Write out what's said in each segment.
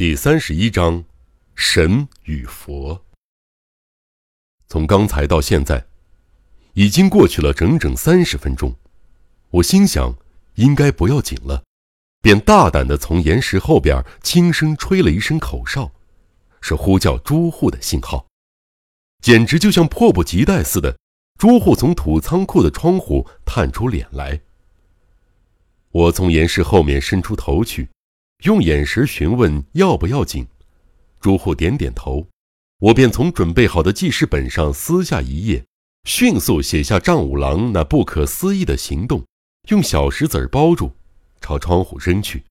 第三十一章，神与佛。从刚才到现在，已经过去了整整三十分钟。我心想，应该不要紧了，便大胆的从岩石后边轻声吹了一声口哨，是呼叫朱户的信号。简直就像迫不及待似的，朱户从土仓库的窗户探出脸来。我从岩石后面伸出头去。用眼神询问要不要紧，朱户点点头，我便从准备好的记事本上撕下一页，迅速写下丈五郎那不可思议的行动，用小石子儿包住，朝窗户扔去。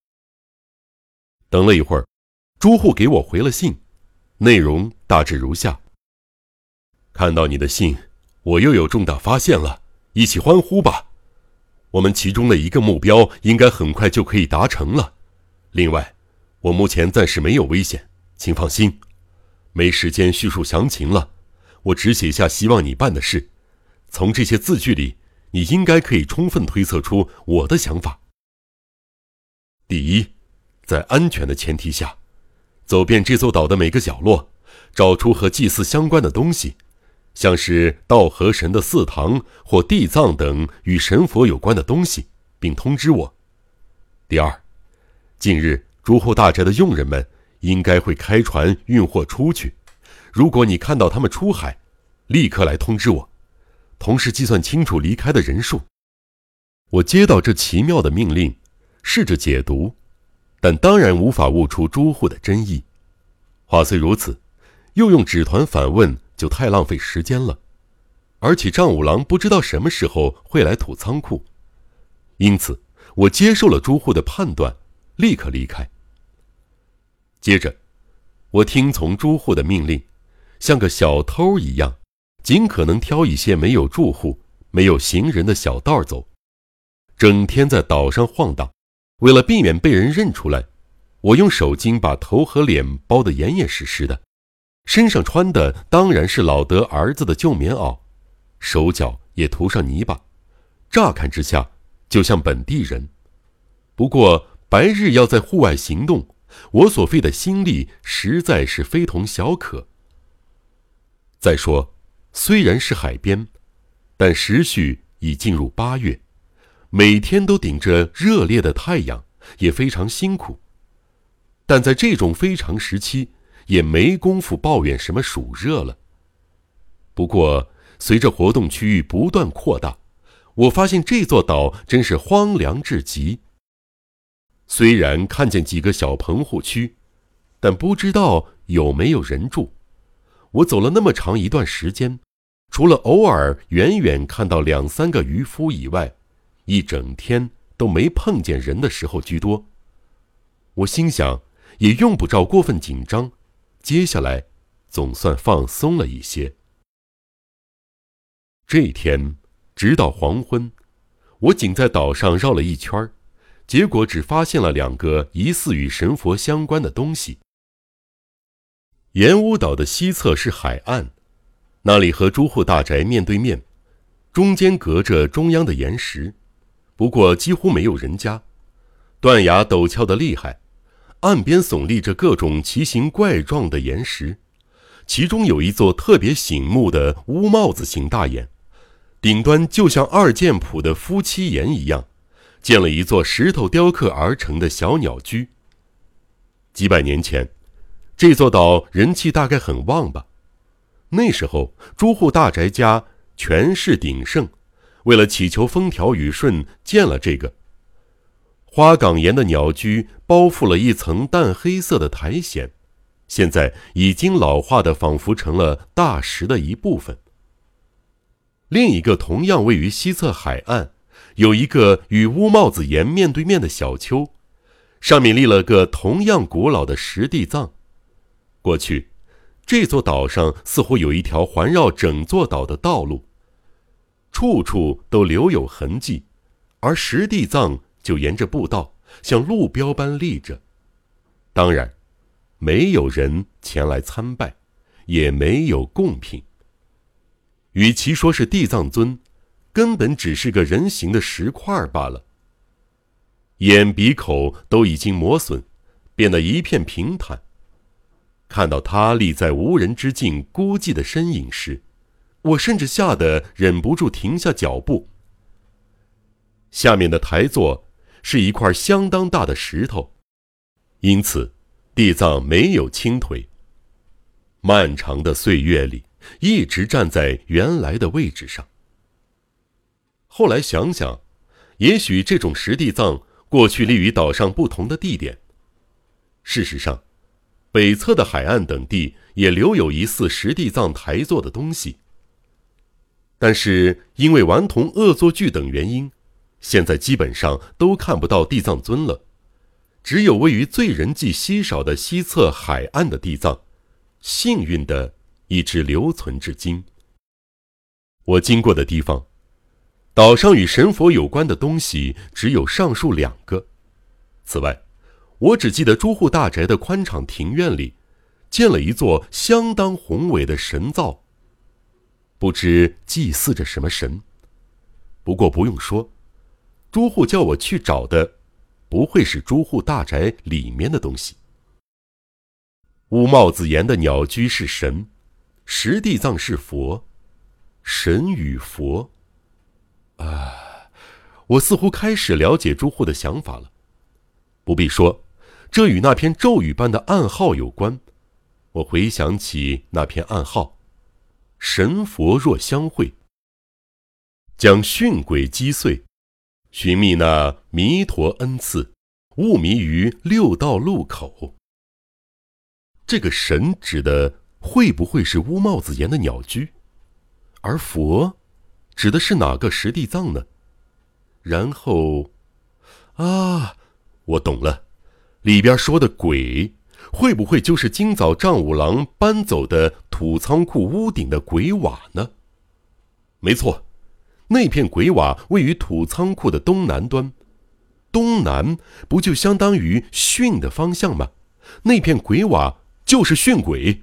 等了一会儿，朱户给我回了信，内容大致如下：看到你的信，我又有重大发现了，一起欢呼吧！我们其中的一个目标应该很快就可以达成了。另外，我目前暂时没有危险，请放心。没时间叙述详情了，我只写下希望你办的事。从这些字句里，你应该可以充分推测出我的想法。第一，在安全的前提下，走遍这座岛的每个角落，找出和祭祀相关的东西，像是道和神的祠堂或地藏等与神佛有关的东西，并通知我。第二。近日，朱户大宅的佣人们应该会开船运货出去。如果你看到他们出海，立刻来通知我，同时计算清楚离开的人数。我接到这奇妙的命令，试着解读，但当然无法悟出朱户的真意。话虽如此，又用纸团反问就太浪费时间了，而且丈五郎不知道什么时候会来土仓库，因此我接受了朱户的判断。立刻离开。接着，我听从朱户的命令，像个小偷一样，尽可能挑一些没有住户、没有行人的小道走，整天在岛上晃荡。为了避免被人认出来，我用手巾把头和脸包得严严实实的，身上穿的当然是老德儿子的旧棉袄，手脚也涂上泥巴，乍看之下就像本地人。不过，白日要在户外行动，我所费的心力实在是非同小可。再说，虽然是海边，但时序已进入八月，每天都顶着热烈的太阳，也非常辛苦。但在这种非常时期，也没工夫抱怨什么暑热了。不过，随着活动区域不断扩大，我发现这座岛真是荒凉至极。虽然看见几个小棚户区，但不知道有没有人住。我走了那么长一段时间，除了偶尔远远看到两三个渔夫以外，一整天都没碰见人的时候居多。我心想，也用不着过分紧张，接下来总算放松了一些。这一天，直到黄昏，我仅在岛上绕了一圈儿。结果只发现了两个疑似与神佛相关的东西。岩屋岛的西侧是海岸，那里和朱户大宅面对面，中间隔着中央的岩石，不过几乎没有人家，断崖陡峭的厉害，岸边耸立着各种奇形怪状的岩石，其中有一座特别醒目的乌帽子形大岩，顶端就像二剑谱的夫妻岩一样。建了一座石头雕刻而成的小鸟居。几百年前，这座岛人气大概很旺吧。那时候，朱户大宅家权势鼎盛，为了祈求风调雨顺，建了这个花岗岩的鸟居，包覆了一层淡黑色的苔藓，现在已经老化的仿佛成了大石的一部分。另一个同样位于西侧海岸。有一个与乌帽子岩面对面的小丘，上面立了个同样古老的石地藏。过去，这座岛上似乎有一条环绕整座岛的道路，处处都留有痕迹，而石地藏就沿着步道像路标般立着。当然，没有人前来参拜，也没有贡品。与其说是地藏尊。根本只是个人形的石块罢了。眼鼻口都已经磨损，变得一片平坦。看到他立在无人之境孤寂的身影时，我甚至吓得忍不住停下脚步。下面的台座是一块相当大的石头，因此地藏没有倾腿。漫长的岁月里，一直站在原来的位置上。后来想想，也许这种石地藏过去立于岛上不同的地点。事实上，北侧的海岸等地也留有疑似石地藏台座的东西，但是因为顽童恶作剧等原因。现在基本上都看不到地藏尊了，只有位于最人迹稀少的西侧海岸的地藏，幸运的一直留存至今。我经过的地方，岛上与神佛有关的东西只有上述两个。此外，我只记得朱户大宅的宽敞庭院里，建了一座相当宏伟的神灶，不知祭祀着什么神。不过不用说。朱户叫我去找的，不会是朱户大宅里面的东西。乌帽子岩的鸟居是神，石地藏是佛，神与佛。啊，我似乎开始了解朱户的想法了。不必说，这与那篇咒语般的暗号有关。我回想起那篇暗号：神佛若相会，将训鬼击碎。寻觅那弥陀恩赐，误迷于六道路口。这个神指的会不会是乌帽子岩的鸟居？而佛指的是哪个石地藏呢？然后，啊，我懂了，里边说的鬼，会不会就是今早丈五郎搬走的土仓库屋顶的鬼瓦呢？没错。那片鬼瓦位于土仓库的东南端，东南不就相当于巽的方向吗？那片鬼瓦就是巽鬼。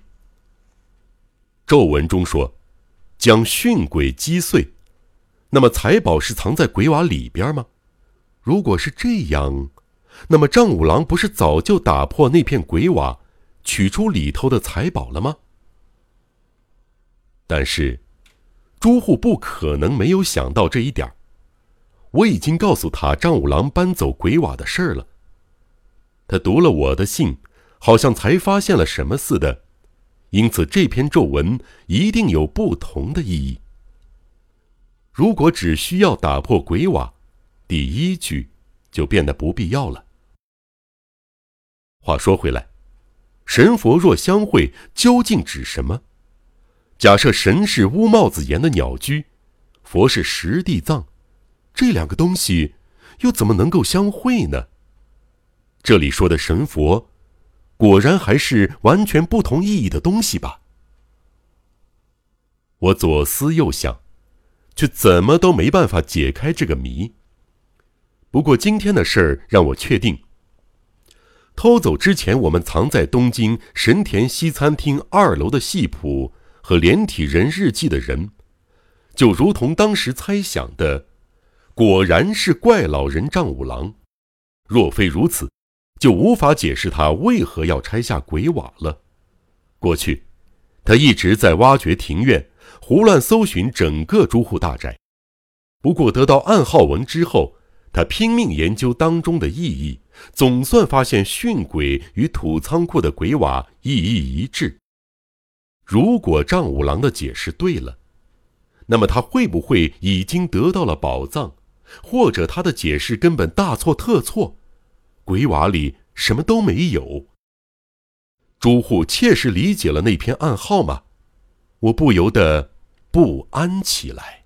咒文中说，将巽鬼击碎。那么财宝是藏在鬼瓦里边吗？如果是这样，那么丈五郎不是早就打破那片鬼瓦，取出里头的财宝了吗？但是。朱户不可能没有想到这一点我已经告诉他丈五郎搬走鬼瓦的事儿了。他读了我的信，好像才发现了什么似的，因此这篇咒文一定有不同的意义。如果只需要打破鬼瓦，第一句就变得不必要了。话说回来，神佛若相会，究竟指什么？假设神是乌帽子岩的鸟居，佛是石地藏，这两个东西又怎么能够相会呢？这里说的神佛，果然还是完全不同意义的东西吧？我左思右想，却怎么都没办法解开这个谜。不过今天的事儿让我确定，偷走之前我们藏在东京神田西餐厅二楼的戏谱。和连体人日记的人，就如同当时猜想的，果然是怪老人丈五郎。若非如此，就无法解释他为何要拆下鬼瓦了。过去，他一直在挖掘庭院，胡乱搜寻整个朱户大宅。不过得到暗号文之后，他拼命研究当中的意义，总算发现训鬼与土仓库的鬼瓦意义一致。如果丈五郎的解释对了，那么他会不会已经得到了宝藏，或者他的解释根本大错特错？鬼瓦里什么都没有。朱户切实理解了那篇暗号吗？我不由得不安起来。